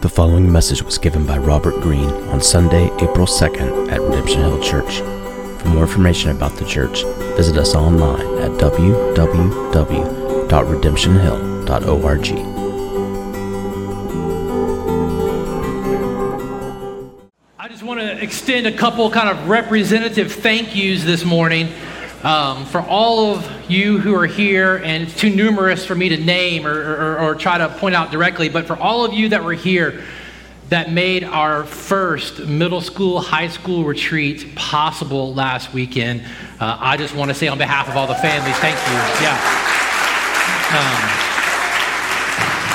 The following message was given by Robert Greene on Sunday, April 2nd at Redemption Hill Church. For more information about the church, visit us online at www.redemptionhill.org. I just want to extend a couple kind of representative thank yous this morning um, for all of you who are here, and it's too numerous for me to name or, or, or try to point out directly, but for all of you that were here that made our first middle school, high school retreat possible last weekend, uh, I just want to say on behalf of all the families, thank you. Yeah. Um,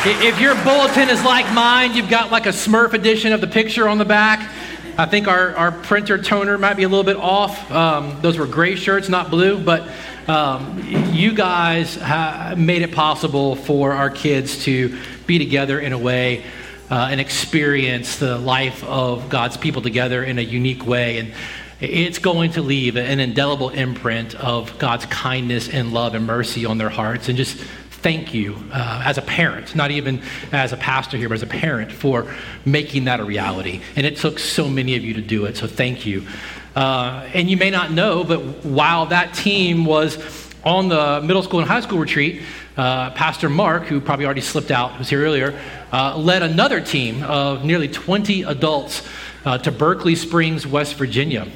if your bulletin is like mine, you've got like a Smurf edition of the picture on the back. I think our, our printer toner might be a little bit off. Um, those were gray shirts, not blue, but um, you guys ha- made it possible for our kids to be together in a way uh, and experience the life of God's people together in a unique way. And it's going to leave an indelible imprint of God's kindness and love and mercy on their hearts. And just thank you uh, as a parent, not even as a pastor here, but as a parent for making that a reality. And it took so many of you to do it, so thank you. Uh, and you may not know, but while that team was on the middle school and high school retreat, uh, Pastor Mark, who probably already slipped out, was here earlier, uh, led another team of nearly 20 adults uh, to Berkeley Springs, West Virginia,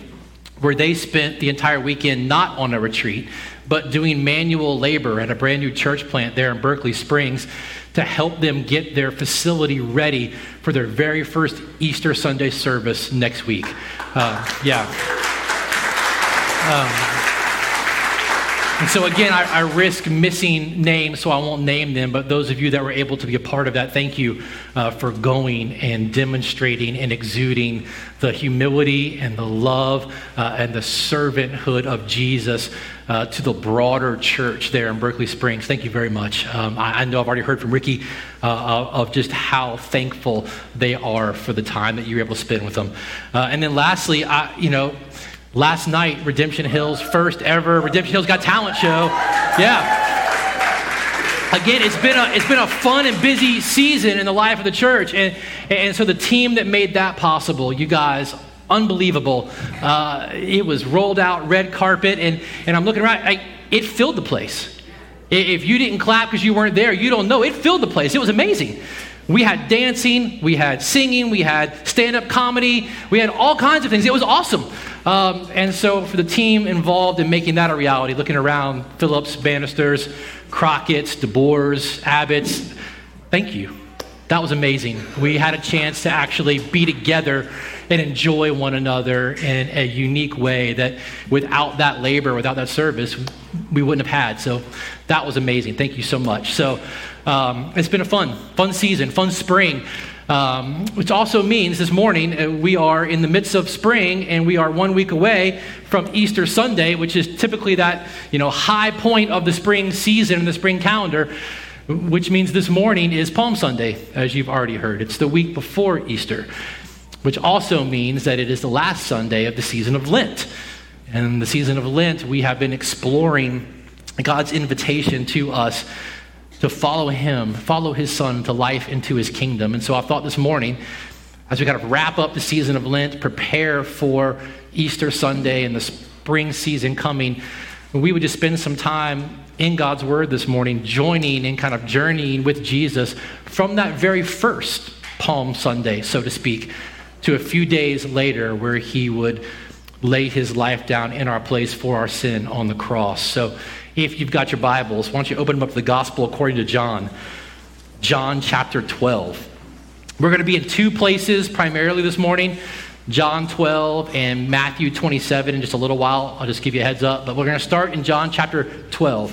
where they spent the entire weekend not on a retreat, but doing manual labor at a brand new church plant there in Berkeley Springs to help them get their facility ready for their very first Easter Sunday service next week. Uh, yeah. Um, and so, again, I, I, risk missing names, so I won't name them. But those of you that were able to be a part of that, thank you uh, for going and demonstrating and exuding the humility and the love uh, and the servanthood of Jesus uh, to the broader church there in Berkeley Springs. Thank you very much. Um, I, I, know I've already heard from Ricky uh, of just how thankful they are for the time that you were able to spend with them. Uh, and then, lastly, I, you know, Last night, Redemption Hill's first ever Redemption Hill's Got Talent show. Yeah. Again, it's been a it's been a fun and busy season in the life of the church, and and so the team that made that possible, you guys, unbelievable. Uh, it was rolled out red carpet, and and I'm looking around, I, it filled the place. If you didn't clap because you weren't there, you don't know. It filled the place. It was amazing. We had dancing, we had singing, we had stand up comedy, we had all kinds of things. It was awesome. Um, and so, for the team involved in making that a reality, looking around Phillips, Bannisters, Crockett's, DeBoers, Abbott's, thank you. That was amazing. We had a chance to actually be together and enjoy one another in a unique way that without that labor, without that service, we wouldn't have had. So that was amazing. Thank you so much. So um, it's been a fun, fun season, fun spring. Um, which also means this morning uh, we are in the midst of spring and we are one week away from Easter Sunday, which is typically that you know high point of the spring season in the spring calendar, which means this morning is Palm Sunday, as you've already heard. It's the week before Easter, which also means that it is the last Sunday of the season of Lent. And the season of Lent, we have been exploring God's invitation to us to follow him, follow his son to life into his kingdom. And so I thought this morning, as we kind of wrap up the season of Lent, prepare for Easter Sunday and the spring season coming, we would just spend some time in God's Word this morning, joining and kind of journeying with Jesus from that very first Palm Sunday, so to speak, to a few days later where he would lay his life down in our place for our sin on the cross. So if you've got your Bibles, why don't you open them up to the Gospel according to John, John chapter 12. We're going to be in two places primarily this morning John 12 and Matthew 27 in just a little while. I'll just give you a heads up. But we're going to start in John chapter 12.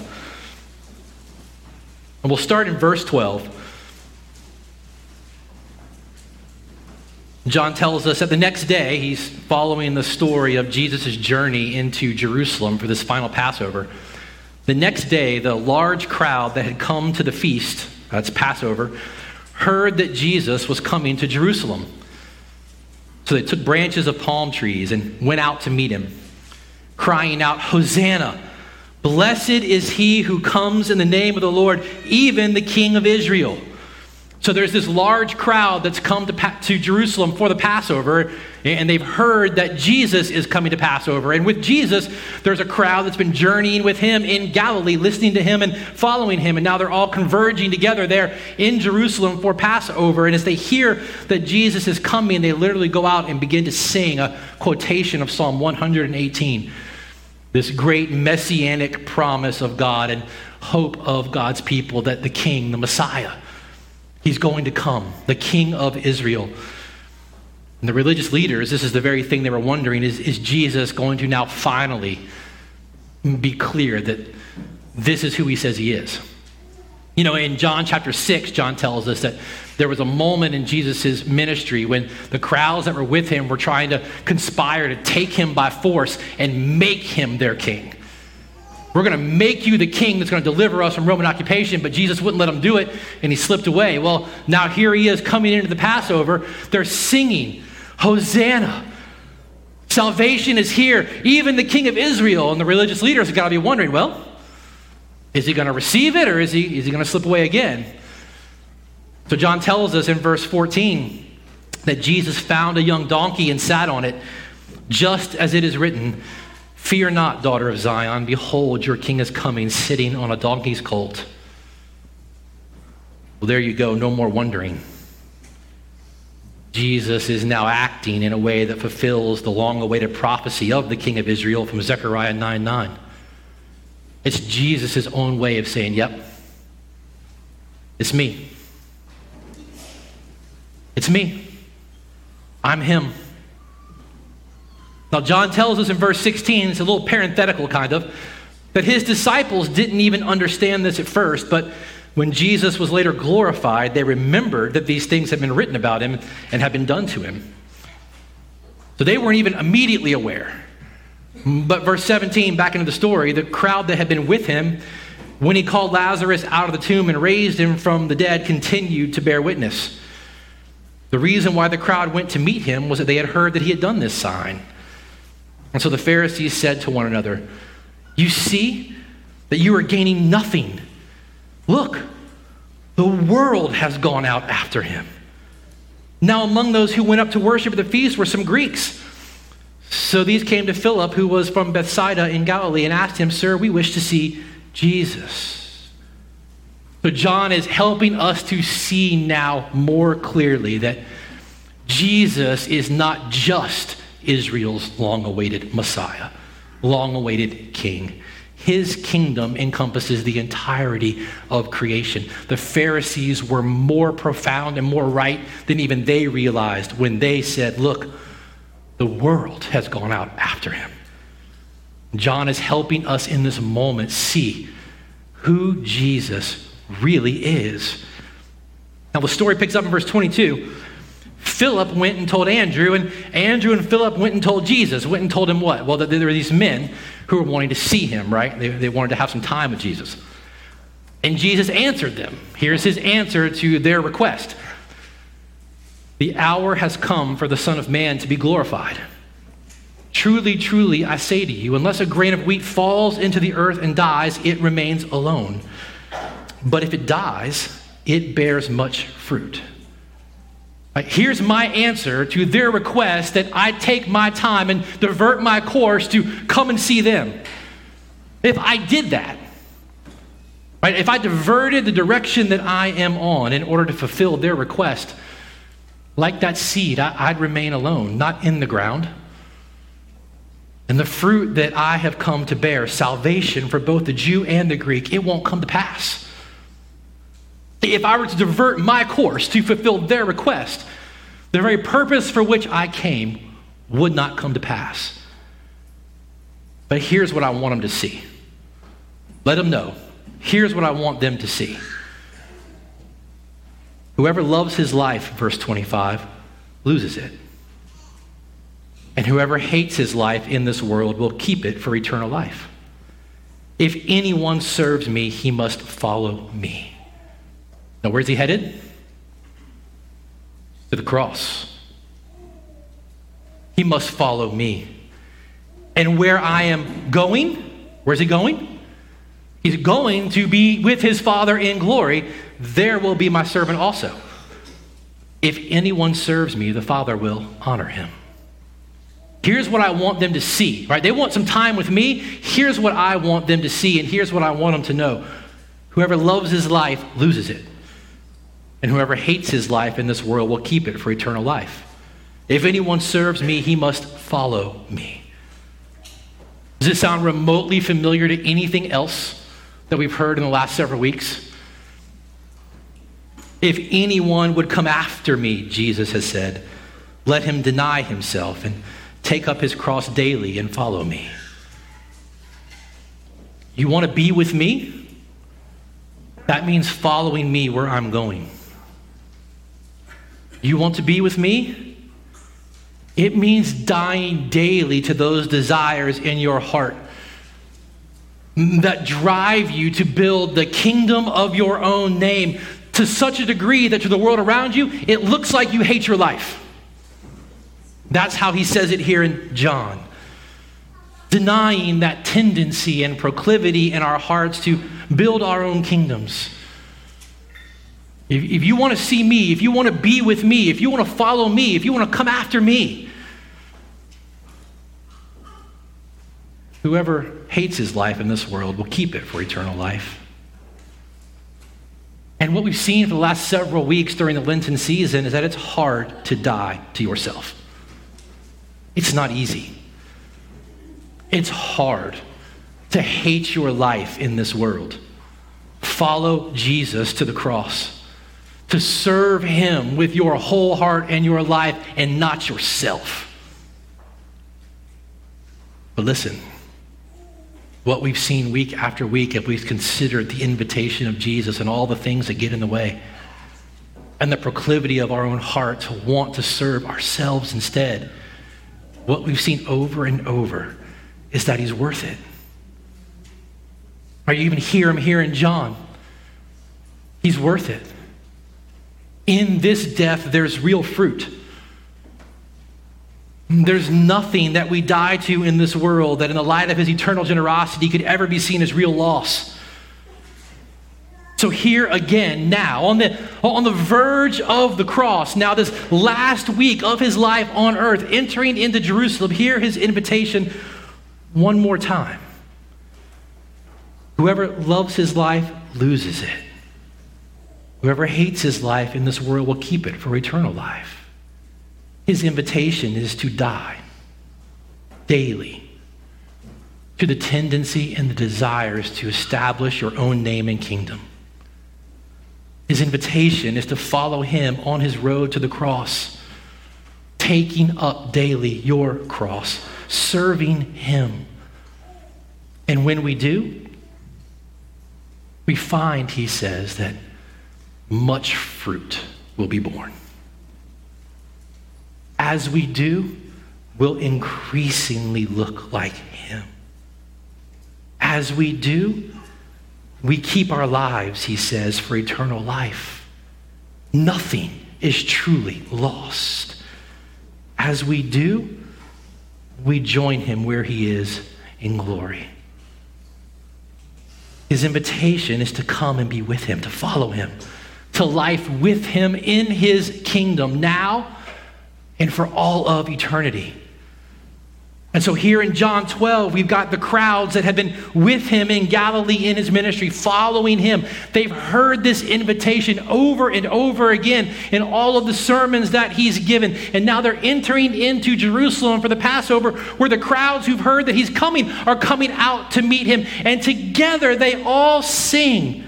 And we'll start in verse 12. John tells us that the next day, he's following the story of Jesus' journey into Jerusalem for this final Passover. The next day, the large crowd that had come to the feast, that's Passover, heard that Jesus was coming to Jerusalem. So they took branches of palm trees and went out to meet him, crying out, Hosanna! Blessed is he who comes in the name of the Lord, even the King of Israel. So there's this large crowd that's come to, to Jerusalem for the Passover, and they've heard that Jesus is coming to Passover. And with Jesus, there's a crowd that's been journeying with him in Galilee, listening to him and following him. And now they're all converging together there in Jerusalem for Passover. And as they hear that Jesus is coming, they literally go out and begin to sing a quotation of Psalm 118 this great messianic promise of God and hope of God's people that the King, the Messiah, He's going to come, the King of Israel. And the religious leaders, this is the very thing they were wondering is, is Jesus going to now finally be clear that this is who he says he is? You know, in John chapter 6, John tells us that there was a moment in Jesus' ministry when the crowds that were with him were trying to conspire to take him by force and make him their king. We're going to make you the king that's going to deliver us from Roman occupation, but Jesus wouldn't let him do it, and he slipped away. Well, now here he is coming into the Passover. They're singing, Hosanna. Salvation is here, even the king of Israel. And the religious leaders have got to be wondering, well, is he going to receive it or is he, is he going to slip away again? So John tells us in verse 14 that Jesus found a young donkey and sat on it, just as it is written. Fear not, daughter of Zion. Behold, your king is coming, sitting on a donkey's colt. Well, there you go. No more wondering. Jesus is now acting in a way that fulfills the long awaited prophecy of the king of Israel from Zechariah 9 9. It's Jesus' own way of saying, Yep, it's me. It's me. I'm him. Now, John tells us in verse 16, it's a little parenthetical kind of, that his disciples didn't even understand this at first, but when Jesus was later glorified, they remembered that these things had been written about him and had been done to him. So they weren't even immediately aware. But verse 17, back into the story, the crowd that had been with him when he called Lazarus out of the tomb and raised him from the dead continued to bear witness. The reason why the crowd went to meet him was that they had heard that he had done this sign. And so the Pharisees said to one another, You see that you are gaining nothing. Look, the world has gone out after him. Now, among those who went up to worship at the feast were some Greeks. So these came to Philip, who was from Bethsaida in Galilee, and asked him, Sir, we wish to see Jesus. So John is helping us to see now more clearly that Jesus is not just Israel's long awaited Messiah, long awaited King. His kingdom encompasses the entirety of creation. The Pharisees were more profound and more right than even they realized when they said, Look, the world has gone out after him. John is helping us in this moment see who Jesus really is. Now, the story picks up in verse 22 Philip went and told Andrew, and Andrew and Philip went and told Jesus. Went and told him what? Well, that there were these men who were wanting to see him, right? They, they wanted to have some time with Jesus. And Jesus answered them. Here's his answer to their request The hour has come for the Son of Man to be glorified. Truly, truly, I say to you, unless a grain of wheat falls into the earth and dies, it remains alone. But if it dies, it bears much fruit. Right, here's my answer to their request that I take my time and divert my course to come and see them. If I did that, right, if I diverted the direction that I am on in order to fulfill their request, like that seed, I, I'd remain alone, not in the ground. And the fruit that I have come to bear, salvation for both the Jew and the Greek, it won't come to pass. If I were to divert my course to fulfill their request, the very purpose for which I came would not come to pass. But here's what I want them to see. Let them know. Here's what I want them to see. Whoever loves his life, verse 25, loses it. And whoever hates his life in this world will keep it for eternal life. If anyone serves me, he must follow me. Now, where's he headed? To the cross. He must follow me. And where I am going, where's he going? He's going to be with his Father in glory. There will be my servant also. If anyone serves me, the Father will honor him. Here's what I want them to see, right? They want some time with me. Here's what I want them to see, and here's what I want them to know. Whoever loves his life loses it. And whoever hates his life in this world will keep it for eternal life. If anyone serves me, he must follow me. Does it sound remotely familiar to anything else that we've heard in the last several weeks? If anyone would come after me, Jesus has said, let him deny himself and take up his cross daily and follow me. You want to be with me? That means following me where I'm going. You want to be with me? It means dying daily to those desires in your heart that drive you to build the kingdom of your own name to such a degree that to the world around you, it looks like you hate your life. That's how he says it here in John. Denying that tendency and proclivity in our hearts to build our own kingdoms. If, if you want to see me, if you want to be with me, if you want to follow me, if you want to come after me, whoever hates his life in this world will keep it for eternal life. And what we've seen for the last several weeks during the Lenten season is that it's hard to die to yourself. It's not easy. It's hard to hate your life in this world. Follow Jesus to the cross, to serve Him with your whole heart and your life and not yourself. But listen, what we've seen week after week, if we've considered the invitation of Jesus and all the things that get in the way, and the proclivity of our own heart to want to serve ourselves instead, what we've seen over and over is that he's worth it. Or you even hear him here in John. He's worth it. In this death, there's real fruit. There's nothing that we die to in this world that, in the light of his eternal generosity, could ever be seen as real loss. So, here again, now, on the, on the verge of the cross, now, this last week of his life on earth, entering into Jerusalem, hear his invitation one more time. Whoever loves his life loses it. Whoever hates his life in this world will keep it for eternal life. His invitation is to die daily to the tendency and the desires to establish your own name and kingdom. His invitation is to follow him on his road to the cross, taking up daily your cross, serving him. And when we do, we find, he says, that much fruit will be born as we do, we'll increasingly look like Him. As we do, we keep our lives, he says, for eternal life. Nothing is truly lost. As we do, we join him where he is in glory. His invitation is to come and be with him, to follow him, to life with him in his kingdom now and for all of eternity. And so here in John 12, we've got the crowds that have been with him in Galilee in his ministry, following him. They've heard this invitation over and over again in all of the sermons that he's given. And now they're entering into Jerusalem for the Passover, where the crowds who've heard that he's coming are coming out to meet him. And together they all sing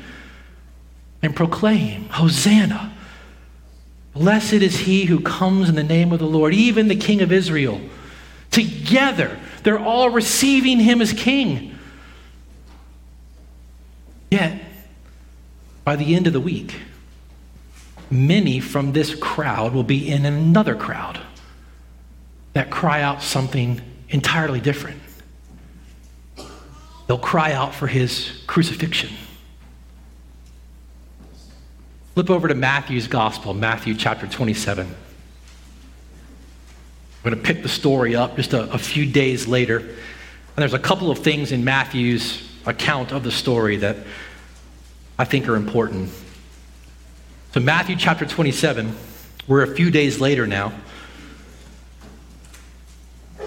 and proclaim, Hosanna. Blessed is he who comes in the name of the Lord, even the King of Israel. Together, they're all receiving him as king. Yet, by the end of the week, many from this crowd will be in another crowd that cry out something entirely different. They'll cry out for his crucifixion. Flip over to Matthew's Gospel, Matthew chapter 27. I'm going to pick the story up just a, a, few days later. And there's a couple of things in Matthew's account of the story that I think are important. So, Matthew chapter 27, We're a few days later now.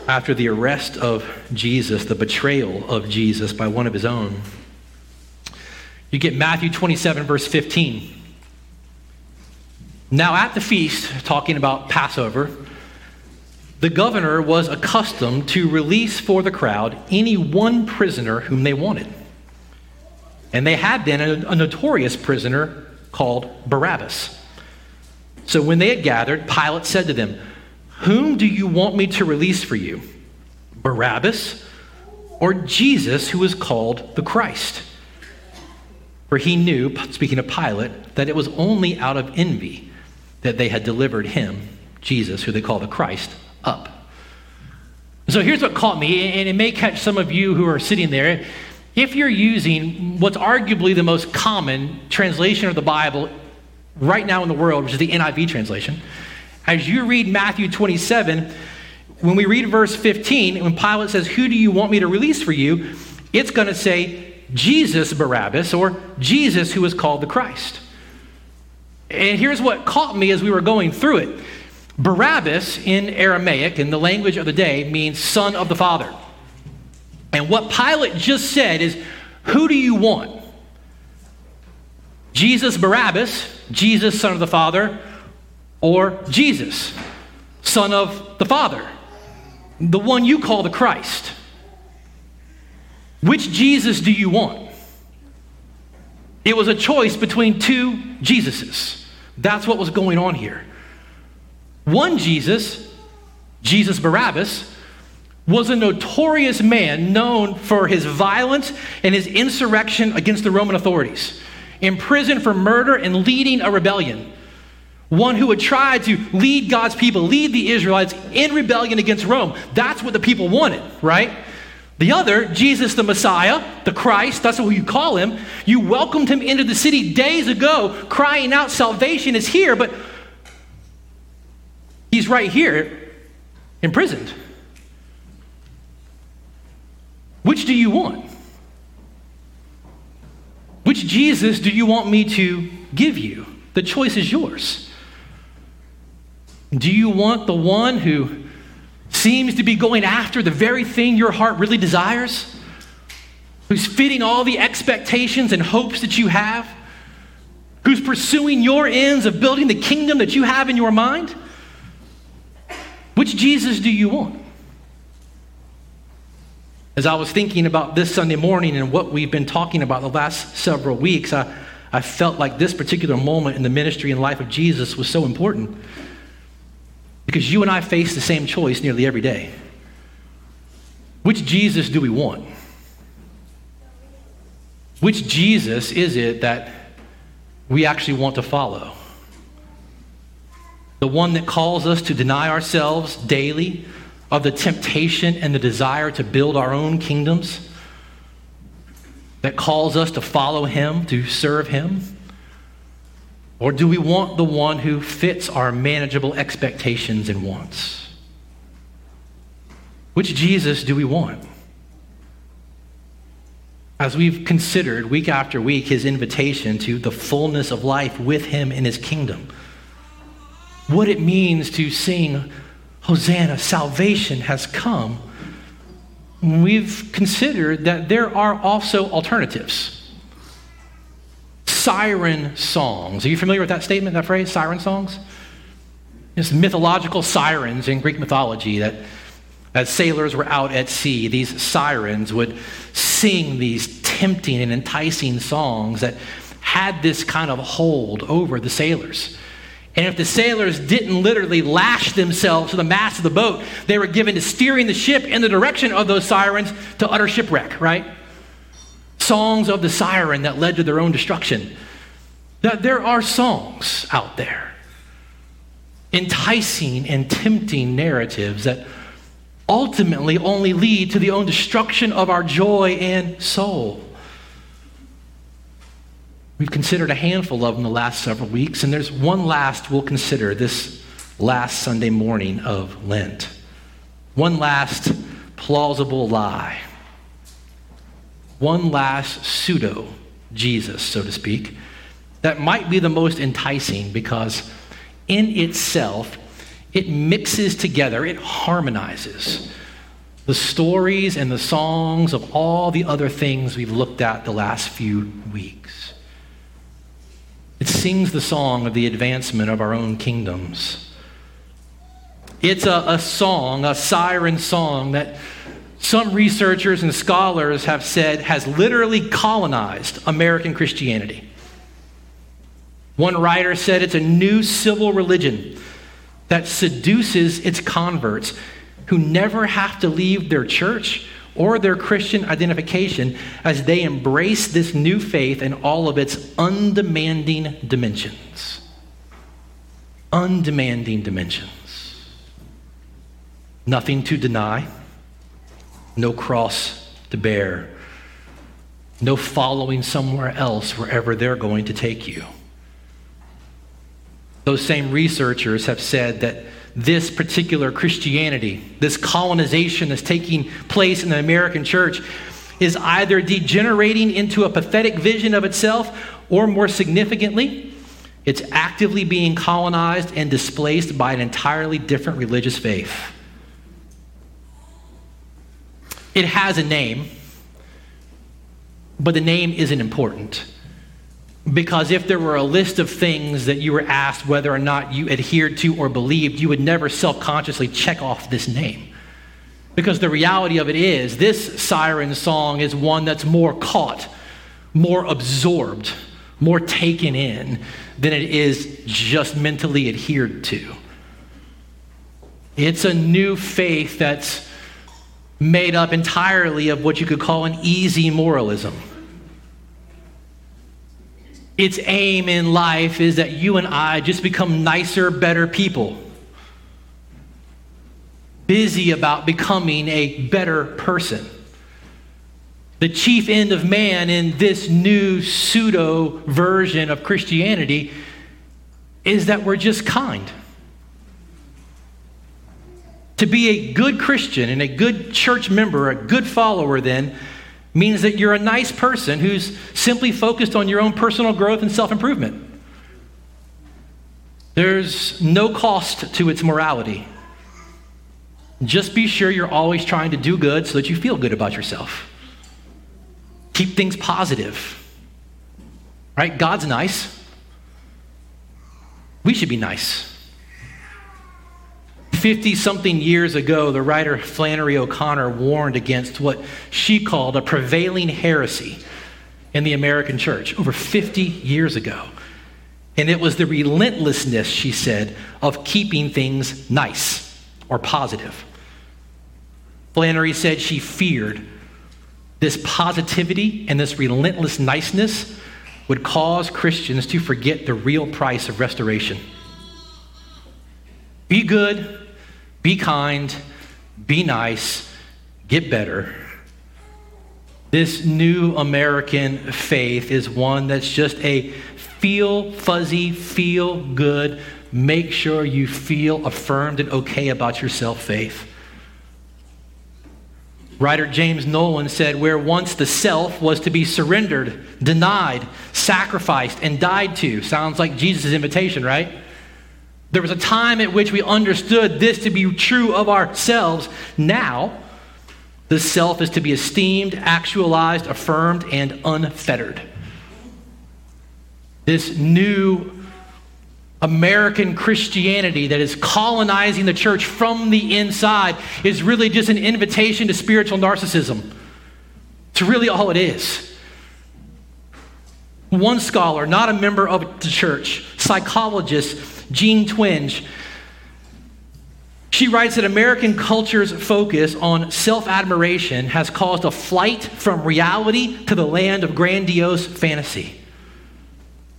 After the arrest of Jesus, the betrayal of Jesus by one of his own. You get Matthew 27, verse 15. Now, at the feast, talking about Passover, the governor was accustomed to release for the crowd any one prisoner whom they wanted. And they had then a, a notorious prisoner called Barabbas. So when they had gathered, Pilate said to them, Whom do you want me to release for you? Barabbas or Jesus, who is called the Christ? For he knew, speaking of Pilate, that it was only out of envy that they had delivered him, Jesus, who they call the Christ, up. So here's what caught me, and it may catch some of you who are sitting there. If you're using what's arguably the most common translation of the Bible right now in the world, which is the NIV translation, as you read Matthew 27, when we read verse 15, when Pilate says, Who do you want me to release for you? It's going to say, Jesus Barabbas, or Jesus who is called the Christ. And here's what caught me as we were going through it Barabbas in Aramaic, in the language of the day, means son of the Father. And what Pilate just said is, Who do you want? Jesus Barabbas, Jesus, son of the Father, or Jesus, son of the Father, the one you call the Christ? Which Jesus do you want? It was a choice between two Jesuses. That's what was going on here. One Jesus, Jesus Barabbas, was a notorious man known for his violence and his insurrection against the Roman authorities, imprisoned for murder and leading a rebellion. One who would try to lead God's people, lead the Israelites in rebellion against Rome. That's what the people wanted, right? The other, Jesus the Messiah, the Christ, that's what you call him, you welcomed him into the city days ago, crying out, Salvation is here, but He's right here, imprisoned. Which do you want? Which Jesus do you want me to give you? The choice is yours. Do you want the one who seems to be going after the very thing your heart really desires? Who's fitting all the expectations and hopes that you have? Who's pursuing your ends of building the kingdom that you have in your mind? Which Jesus do you want? As I was thinking about this Sunday morning and what we've been talking about the last several weeks, I, I felt like this particular moment in the ministry and life of Jesus was so important. Because you and I face the same choice nearly every day. Which Jesus do we want? Which Jesus is it that we actually want to follow? the one that calls us to deny ourselves daily of the temptation and the desire to build our own kingdoms, that calls us to follow him, to serve him? Or do we want the one who fits our manageable expectations and wants? Which Jesus do we want? As we've considered week after week his invitation to the fullness of life with him in his kingdom what it means to sing, Hosanna, salvation has come, we've considered that there are also alternatives. Siren songs. Are you familiar with that statement, that phrase, siren songs? It's mythological sirens in Greek mythology that as sailors were out at sea, these sirens would sing these tempting and enticing songs that had this kind of hold over the sailors. And if the sailors didn't literally lash themselves to the mast of the boat, they were given to steering the ship in the direction of those sirens to utter shipwreck, right? Songs of the siren that led to their own destruction. That there are songs out there, enticing and tempting narratives that ultimately only lead to the own destruction of our joy and soul. We've considered a handful of them the last several weeks, and there's one last we'll consider this last Sunday morning of Lent. One last plausible lie. One last pseudo Jesus, so to speak, that might be the most enticing because in itself, it mixes together, it harmonizes the stories and the songs of all the other things we've looked at the last few weeks. It sings the song of the advancement of our own kingdoms. It's a, a song, a siren song that some researchers and scholars have said has literally colonized American Christianity. One writer said it's a new civil religion that seduces its converts who never have to leave their church or their Christian identification as they embrace this new faith in all of its undemanding dimensions. Undemanding dimensions. Nothing to deny, no cross to bear, no following somewhere else wherever they're going to take you. Those same researchers have said that this particular Christianity, this colonization that's taking place in the American church, is either degenerating into a pathetic vision of itself, or more significantly, it's actively being colonized and displaced by an entirely different religious faith. It has a name, but the name isn't important. Because if there were a list of things that you were asked whether or not you adhered to or believed, you would never self consciously check off this name. Because the reality of it is, this siren song is one that's more caught, more absorbed, more taken in than it is just mentally adhered to. It's a new faith that's made up entirely of what you could call an easy moralism its aim in life is that you and I just become nicer, better people. Busy about becoming a better person. The chief end of man in this new pseudo version of Christianity is that we're just kind. To be a good Christian and a good church member, a good follower, then, means that you're a nice person who's simply focused on your own personal growth and self improvement. There's no cost to its morality. Just be sure you're always trying to do good so that you feel good about yourself. Keep things positive. Right? God's nice. We should be nice. 50 something years ago, the writer Flannery O'Connor warned against what she called a prevailing heresy in the American church over 50 years ago. And it was the relentlessness, she said, of keeping things nice or positive. Flannery said she feared this positivity and this relentless niceness would cause Christians to forget the real price of restoration. Be good, be kind, be nice, get better. This new American faith is one that's just a feel fuzzy, feel good, make sure you feel affirmed and okay about yourself faith. Writer James Nolan said, Where once the self was to be surrendered, denied, sacrificed, and died to. Sounds like Jesus' invitation, right? There was a time at which we understood this to be true of ourselves. Now, the self is to be esteemed, actualized, affirmed, and unfettered. This new American Christianity that is colonizing the church from the inside is really just an invitation to spiritual narcissism. It's really all it is. One scholar, not a member of the church, psychologist, Jean Twenge. She writes that American culture's focus on self admiration has caused a flight from reality to the land of grandiose fantasy.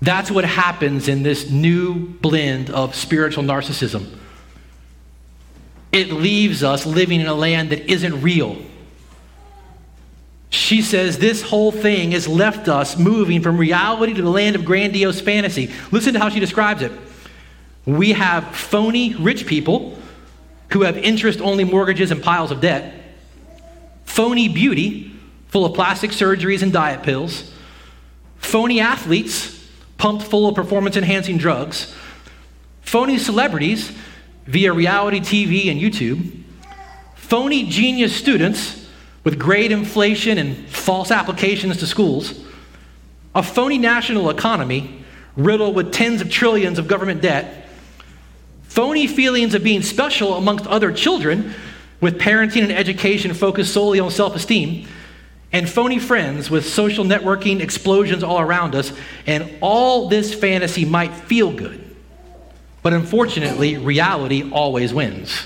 That's what happens in this new blend of spiritual narcissism. It leaves us living in a land that isn't real. She says this whole thing has left us moving from reality to the land of grandiose fantasy. Listen to how she describes it. We have phony rich people who have interest only mortgages and piles of debt, phony beauty, full of plastic surgeries and diet pills, phony athletes, pumped full of performance enhancing drugs, phony celebrities via reality TV and YouTube, phony genius students with grade inflation and false applications to schools, a phony national economy riddled with tens of trillions of government debt, phony feelings of being special amongst other children with parenting and education focused solely on self esteem, and phony friends with social networking explosions all around us, and all this fantasy might feel good. But unfortunately, reality always wins.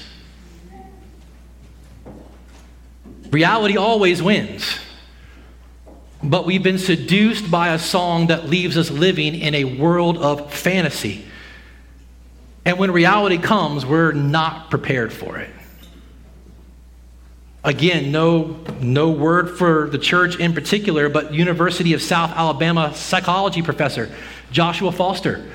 Reality always wins. But we've been seduced by a song that leaves us living in a world of fantasy. And when reality comes, we're not prepared for it. Again, no, no word for the church in particular, but University of South Alabama psychology professor Joshua Foster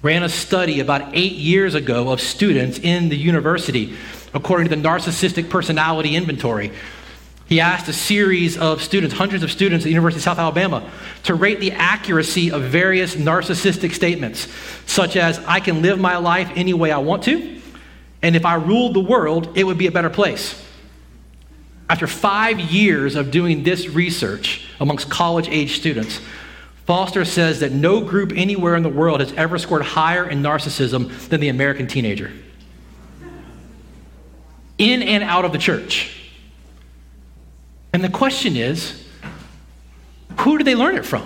ran a study about eight years ago of students in the university, according to the Narcissistic Personality Inventory. He asked a series of students, hundreds of students at the University of South Alabama, to rate the accuracy of various narcissistic statements, such as, I can live my life any way I want to, and if I ruled the world, it would be a better place. After five years of doing this research amongst college age students, Foster says that no group anywhere in the world has ever scored higher in narcissism than the American teenager. In and out of the church. And the question is who do they learn it from?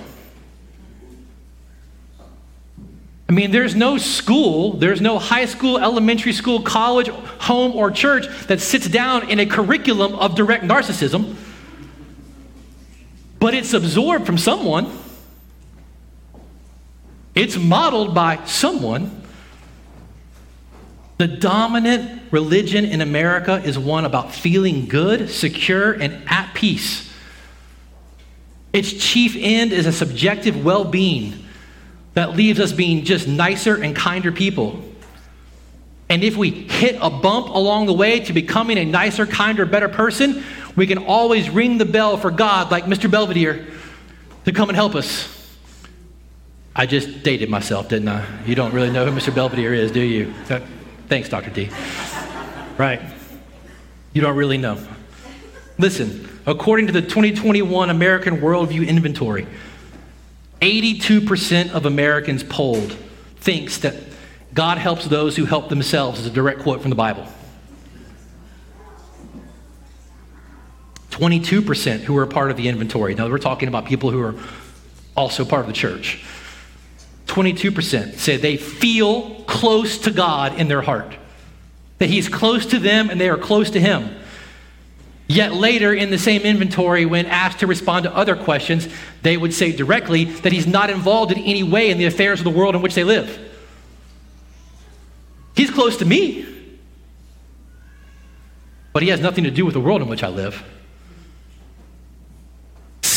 I mean, there's no school, there's no high school, elementary school, college, home, or church that sits down in a curriculum of direct narcissism, but it's absorbed from someone. It's modeled by someone. The dominant religion in America is one about feeling good, secure, and at peace. Its chief end is a subjective well being that leaves us being just nicer and kinder people. And if we hit a bump along the way to becoming a nicer, kinder, better person, we can always ring the bell for God, like Mr. Belvedere, to come and help us. I just dated myself, didn't I? You don't really know who Mr. Belvedere is, do you? Uh, Thanks, Dr. D. Right. You don't really know. Listen, according to the 2021 American Worldview Inventory, 82% of Americans polled thinks that God helps those who help themselves is a direct quote from the Bible. 22% who are part of the inventory. Now we're talking about people who are also part of the church. 22% say they feel close to God in their heart. That he's close to them and they are close to him. Yet later in the same inventory, when asked to respond to other questions, they would say directly that he's not involved in any way in the affairs of the world in which they live. He's close to me, but he has nothing to do with the world in which I live.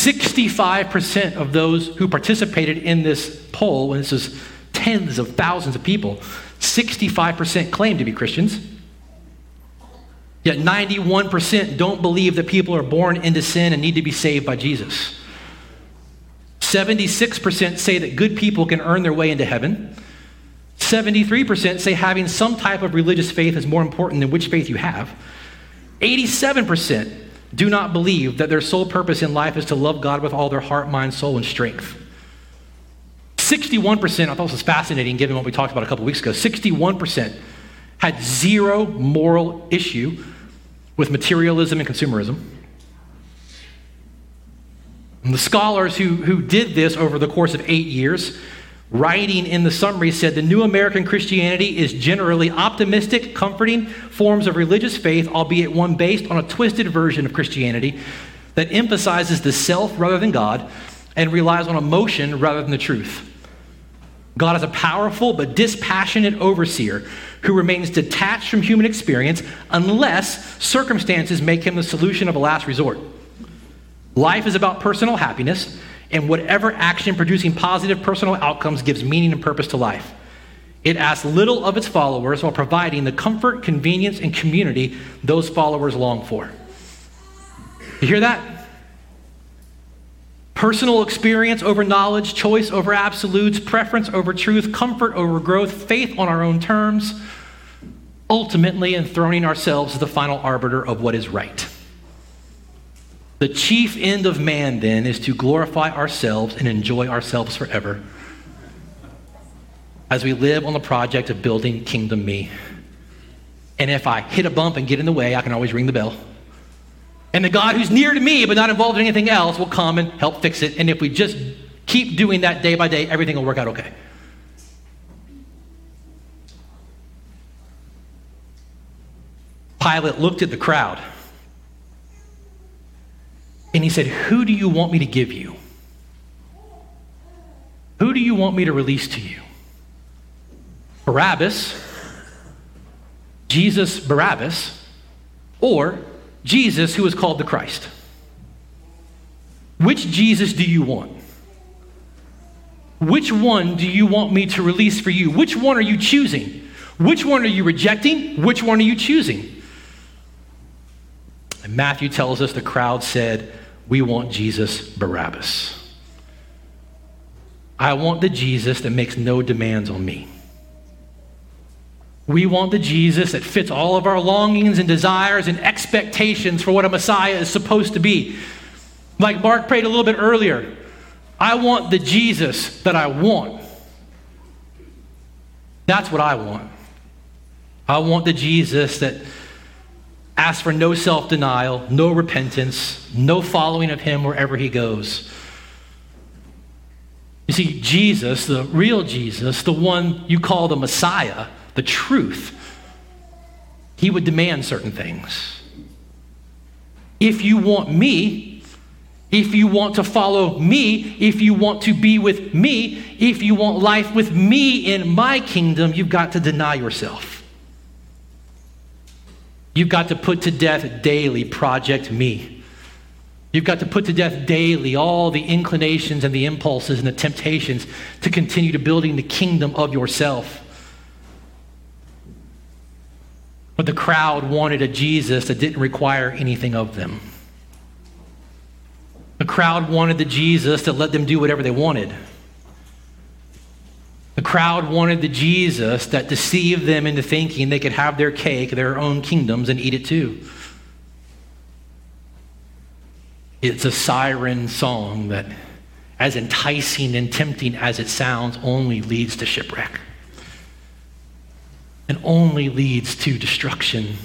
65% of those who participated in this poll, and this was tens of thousands of people, 65% claim to be Christians. Yet 91% don't believe that people are born into sin and need to be saved by Jesus. 76% say that good people can earn their way into heaven. 73% say having some type of religious faith is more important than which faith you have. 87% do not believe that their sole purpose in life is to love God with all their heart, mind, soul, and strength. 61%, I thought this was fascinating given what we talked about a couple weeks ago. 61% had zero moral issue with materialism and consumerism. And the scholars who, who did this over the course of eight years, writing in the summary, said the new American Christianity is generally optimistic, comforting forms of religious faith, albeit one based on a twisted version of Christianity that emphasizes the self rather than God and relies on emotion rather than the truth. God is a powerful but dispassionate overseer who remains detached from human experience unless circumstances make him the solution of a last resort. Life is about personal happiness, and whatever action producing positive personal outcomes gives meaning and purpose to life. It asks little of its followers while providing the comfort, convenience, and community those followers long for. You hear that? Personal experience over knowledge, choice over absolutes, preference over truth, comfort over growth, faith on our own terms, ultimately enthroning ourselves as the final arbiter of what is right. The chief end of man, then, is to glorify ourselves and enjoy ourselves forever as we live on the project of building Kingdom Me. And if I hit a bump and get in the way, I can always ring the bell. And the God who's near to me but not involved in anything else will come and help fix it. And if we just keep doing that day by day, everything will work out okay. Pilate looked at the crowd and he said, Who do you want me to give you? Who do you want me to release to you? Barabbas, Jesus Barabbas, or Jesus who is called the Christ? Which Jesus do you want? Which one do you want me to release for you? Which one are you choosing? Which one are you rejecting? Which one are you choosing? And Matthew tells us the crowd said, We want Jesus Barabbas. I want the Jesus that makes no demands on me. We want the Jesus that fits all of our longings and desires and expectations for what a Messiah is supposed to be. Like Mark prayed a little bit earlier, I want the Jesus that I want. That's what I want. I want the Jesus that asks for no self denial, no repentance, no following of him wherever he goes. You see, Jesus, the real Jesus, the one you call the Messiah, the truth, he would demand certain things. If you want me, if you want to follow me, if you want to be with me, if you want life with me in my kingdom, you've got to deny yourself. You've got to put to death daily Project Me. You've got to put to death daily all the inclinations and the impulses and the temptations to continue to building the kingdom of yourself. But the crowd wanted a Jesus that didn't require anything of them. The crowd wanted the Jesus that let them do whatever they wanted. The crowd wanted the Jesus that deceived them into thinking they could have their cake, their own kingdoms, and eat it too. It's a siren song that, as enticing and tempting as it sounds, only leads to shipwreck and only leads to destruction.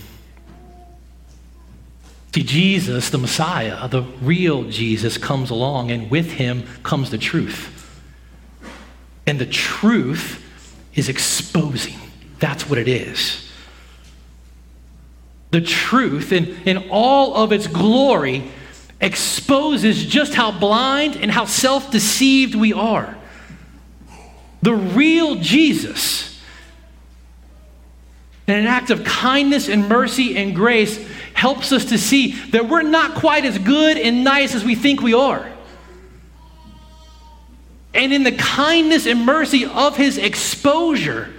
See, Jesus, the Messiah, the real Jesus, comes along, and with him comes the truth. And the truth is exposing. That's what it is. The truth, in, in all of its glory, exposes just how blind and how self deceived we are. The real Jesus and an act of kindness and mercy and grace helps us to see that we're not quite as good and nice as we think we are. And in the kindness and mercy of his exposure,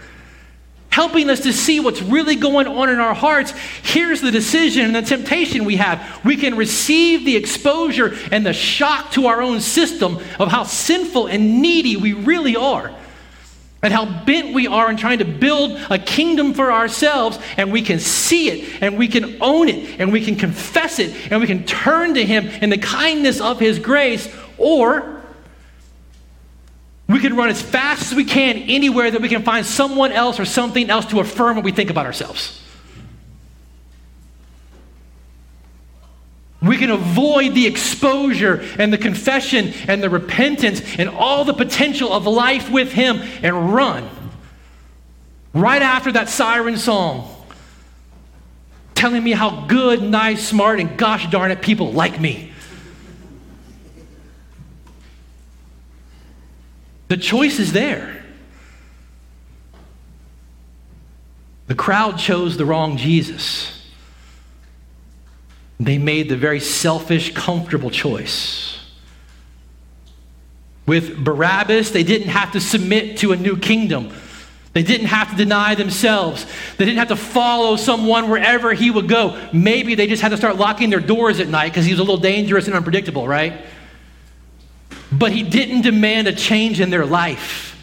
helping us to see what's really going on in our hearts, here's the decision and the temptation we have. We can receive the exposure and the shock to our own system of how sinful and needy we really are and how bent we are in trying to build a kingdom for ourselves, and we can see it, and we can own it, and we can confess it, and we can turn to Him in the kindness of His grace, or we can run as fast as we can anywhere that we can find someone else or something else to affirm what we think about ourselves. We can avoid the exposure and the confession and the repentance and all the potential of life with Him and run. Right after that siren song, telling me how good, nice, smart, and gosh darn it, people like me. The choice is there. The crowd chose the wrong Jesus. They made the very selfish, comfortable choice. With Barabbas, they didn't have to submit to a new kingdom. They didn't have to deny themselves. They didn't have to follow someone wherever he would go. Maybe they just had to start locking their doors at night because he was a little dangerous and unpredictable, right? But he didn't demand a change in their life.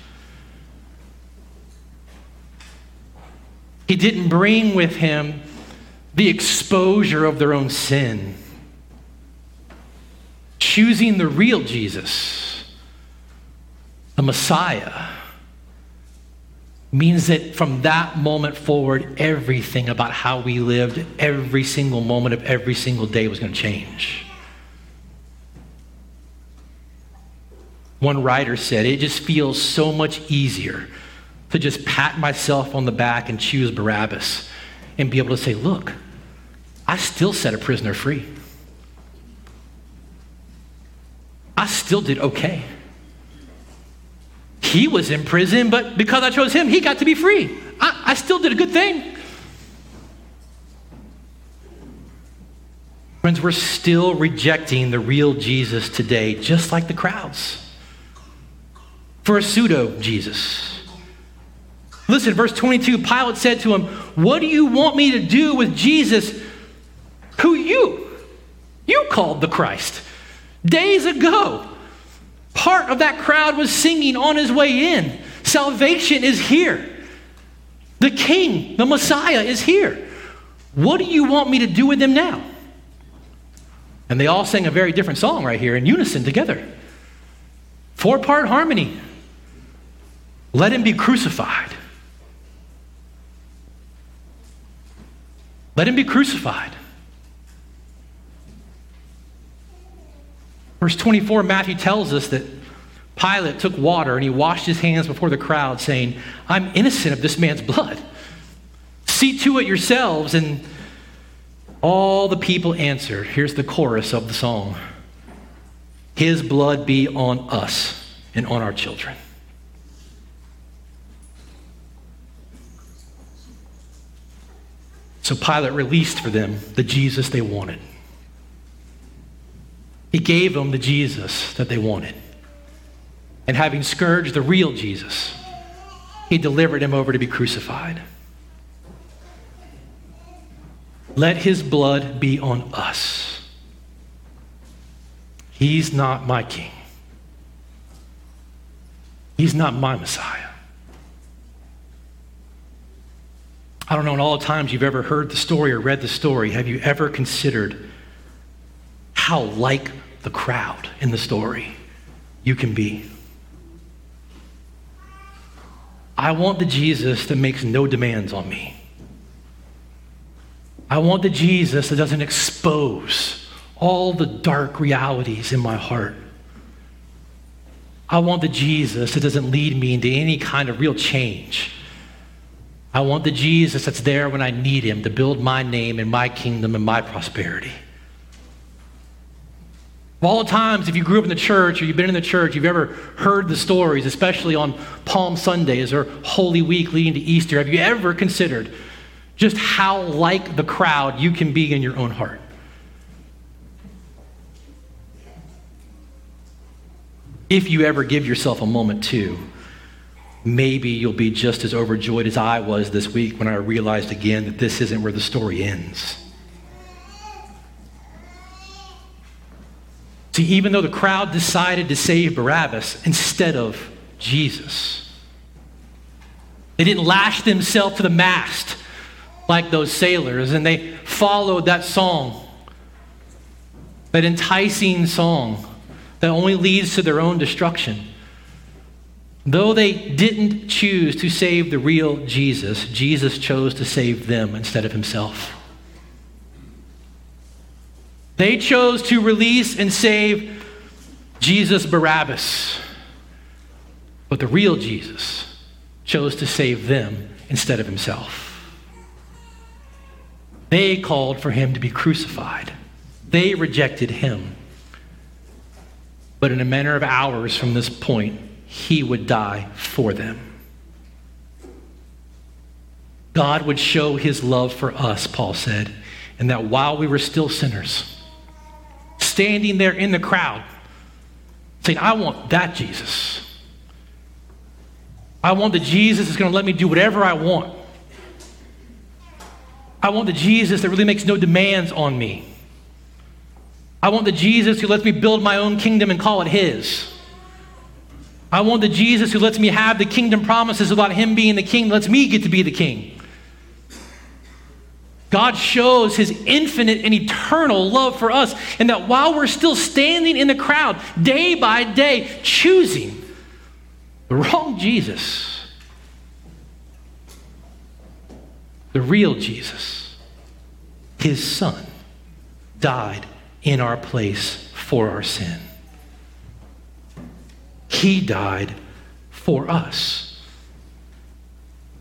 He didn't bring with him the exposure of their own sin. Choosing the real Jesus, the Messiah, means that from that moment forward, everything about how we lived every single moment of every single day was going to change. One writer said, It just feels so much easier to just pat myself on the back and choose Barabbas and be able to say, Look, I still set a prisoner free. I still did okay. He was in prison, but because I chose him, he got to be free. I, I still did a good thing. Friends, we're still rejecting the real Jesus today, just like the crowds, for a pseudo Jesus. Listen, verse 22 Pilate said to him, What do you want me to do with Jesus, who you, you called the Christ? Days ago, part of that crowd was singing on his way in Salvation is here. The King, the Messiah, is here. What do you want me to do with him now? And they all sang a very different song right here in unison together. Four part harmony. Let him be crucified. Let him be crucified. Verse 24, Matthew tells us that Pilate took water and he washed his hands before the crowd, saying, I'm innocent of this man's blood. See to it yourselves. And all the people answered. Here's the chorus of the song His blood be on us and on our children. So Pilate released for them the Jesus they wanted. He gave them the Jesus that they wanted. And having scourged the real Jesus, he delivered him over to be crucified. Let his blood be on us. He's not my king. He's not my Messiah. I don't know, in all the times you've ever heard the story or read the story, have you ever considered how like the crowd in the story you can be? I want the Jesus that makes no demands on me. I want the Jesus that doesn't expose all the dark realities in my heart. I want the Jesus that doesn't lead me into any kind of real change I want the Jesus that's there when I need him to build my name and my kingdom and my prosperity. Of all the times, if you grew up in the church or you've been in the church, you've ever heard the stories, especially on Palm Sundays or Holy Week leading to Easter, have you ever considered just how like the crowd you can be in your own heart? If you ever give yourself a moment to maybe you'll be just as overjoyed as I was this week when I realized again that this isn't where the story ends. See, even though the crowd decided to save Barabbas instead of Jesus, they didn't lash themselves to the mast like those sailors, and they followed that song, that enticing song that only leads to their own destruction. Though they didn't choose to save the real Jesus, Jesus chose to save them instead of himself. They chose to release and save Jesus Barabbas. But the real Jesus chose to save them instead of himself. They called for him to be crucified. They rejected him. But in a matter of hours from this point, he would die for them. God would show his love for us, Paul said, and that while we were still sinners, standing there in the crowd, saying, I want that Jesus. I want the Jesus that's going to let me do whatever I want. I want the Jesus that really makes no demands on me. I want the Jesus who lets me build my own kingdom and call it his. I want the Jesus who lets me have the kingdom promises without him being the king, lets me get to be the king. God shows his infinite and eternal love for us, and that while we're still standing in the crowd, day by day, choosing the wrong Jesus, the real Jesus, his son, died in our place for our sin. He died for us.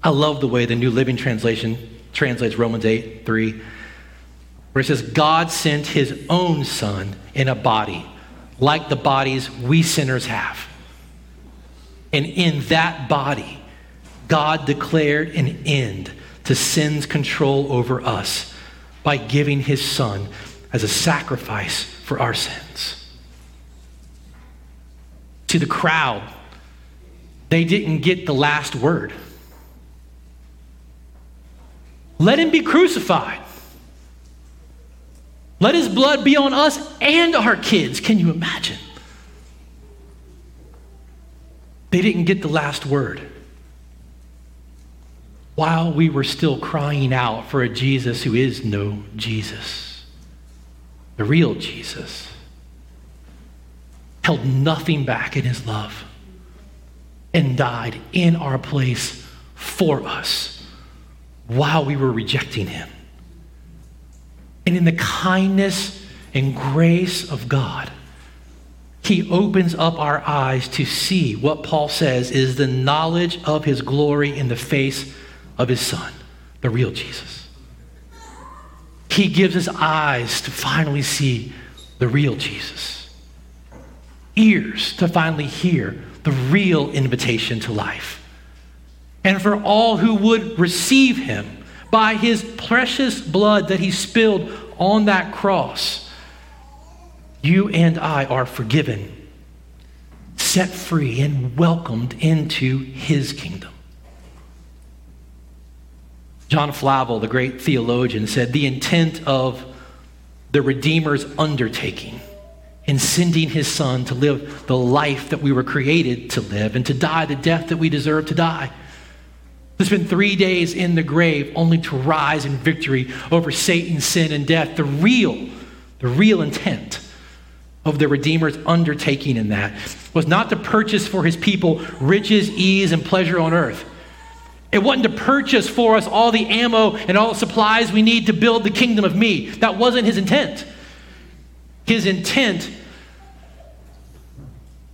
I love the way the New Living Translation translates Romans 8 3, where it says, God sent his own son in a body, like the bodies we sinners have. And in that body, God declared an end to sin's control over us by giving his son as a sacrifice for our sins. To the crowd, they didn't get the last word. Let him be crucified. Let his blood be on us and our kids. Can you imagine? They didn't get the last word. While we were still crying out for a Jesus who is no Jesus, the real Jesus, held nothing back in his love and died in our place for us while we were rejecting him. And in the kindness and grace of God, he opens up our eyes to see what Paul says is the knowledge of his glory in the face of his son, the real Jesus. He gives us eyes to finally see the real Jesus, ears to finally hear the real invitation to life and for all who would receive him by his precious blood that he spilled on that cross. You and I are forgiven, set free, and welcomed into his kingdom. John Flavel, the great theologian, said the intent of the Redeemer's undertaking in sending his son to live the life that we were created to live and to die the death that we deserve to die to spend three days in the grave only to rise in victory over Satan, sin, and death. The real, the real intent of the Redeemer's undertaking in that was not to purchase for his people riches, ease, and pleasure on earth. It wasn't to purchase for us all the ammo and all the supplies we need to build the kingdom of me. That wasn't his intent. His intent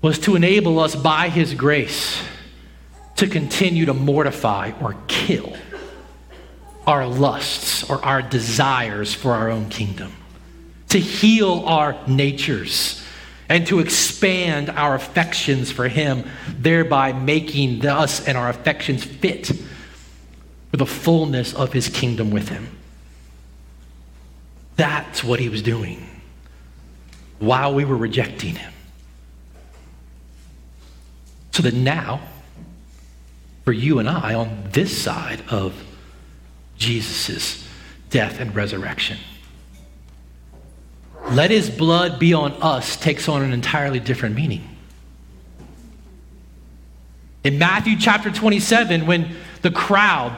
was to enable us by his grace to continue to mortify or kill our lusts or our desires for our own kingdom, to heal our natures, and to expand our affections for Him, thereby making us and our affections fit for the fullness of His kingdom with Him. That's what He was doing while we were rejecting Him. So that now, for you and I on this side of Jesus' death and resurrection. Let his blood be on us takes on an entirely different meaning. In Matthew chapter 27, when the crowd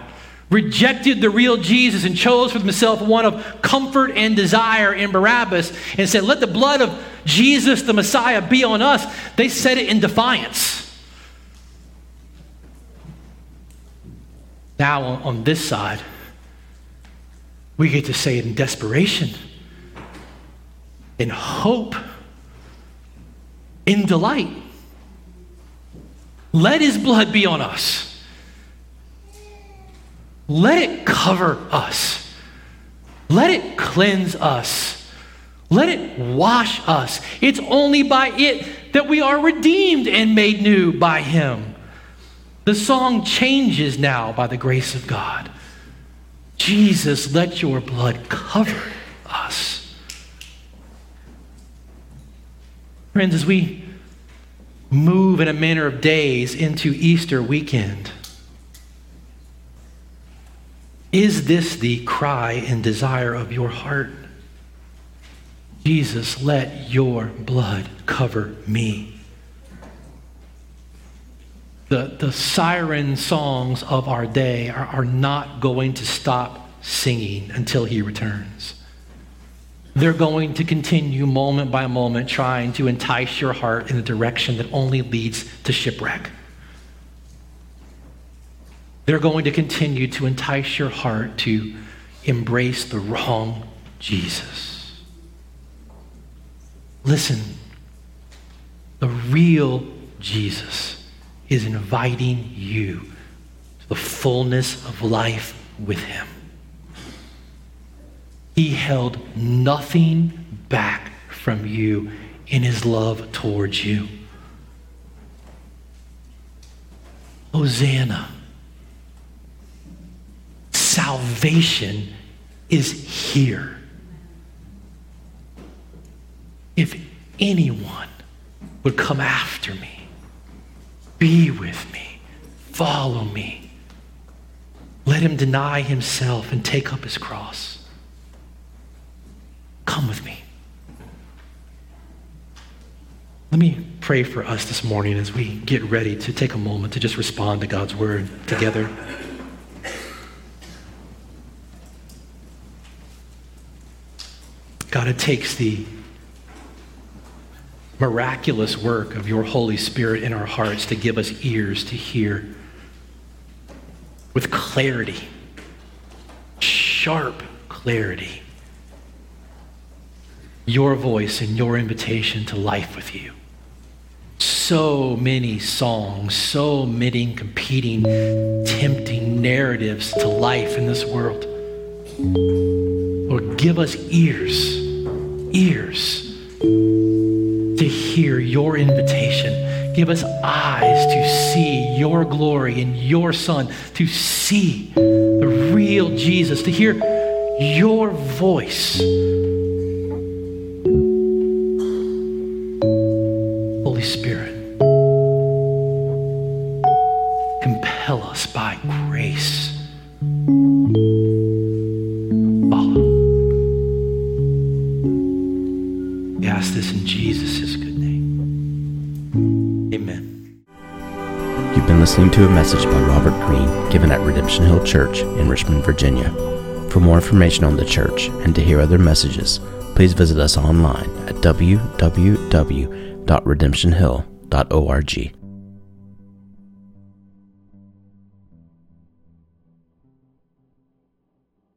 rejected the real Jesus and chose for themselves one of comfort and desire in Barabbas and said, Let the blood of Jesus, the Messiah, be on us, they said it in defiance. Now, on, on this side, we get to say it in desperation, in hope, in delight. Let his blood be on us. Let it cover us. Let it cleanse us. Let it wash us. It's only by it that we are redeemed and made new by him. The song changes now by the grace of God. Jesus, let your blood cover us. Friends, as we move in a manner of days into Easter weekend, is this the cry and desire of your heart? Jesus, let your blood cover me. the, the siren songs of our day are, are not going to stop singing until he returns. They're going to continue moment by moment trying to entice your heart in a direction that only leads to shipwreck. They're going to continue to entice your heart to embrace the wrong Jesus. Listen, the real Jesus is inviting you to the fullness of life with him. He held nothing back from you in his love towards you. Hosanna. Salvation is here. If anyone would come after me, be with me, follow me, let him deny himself and take up his cross. Come with me. Let me pray for us this morning as we get ready to take a moment to just respond to God's word together. God, it takes the miraculous work of your Holy Spirit in our hearts to give us ears to hear with clarity, sharp clarity your voice and your invitation to life with you. So many songs, so many competing, tempting narratives to life in this world. Lord, give us ears, ears to hear your invitation. Give us eyes to see your glory in your Son, to see the real Jesus, to hear your voice Holy Spirit, listening to a message by Robert Greene given at Redemption Hill Church in Richmond, Virginia. For more information on the church and to hear other messages, please visit us online at www.redemptionhill.org.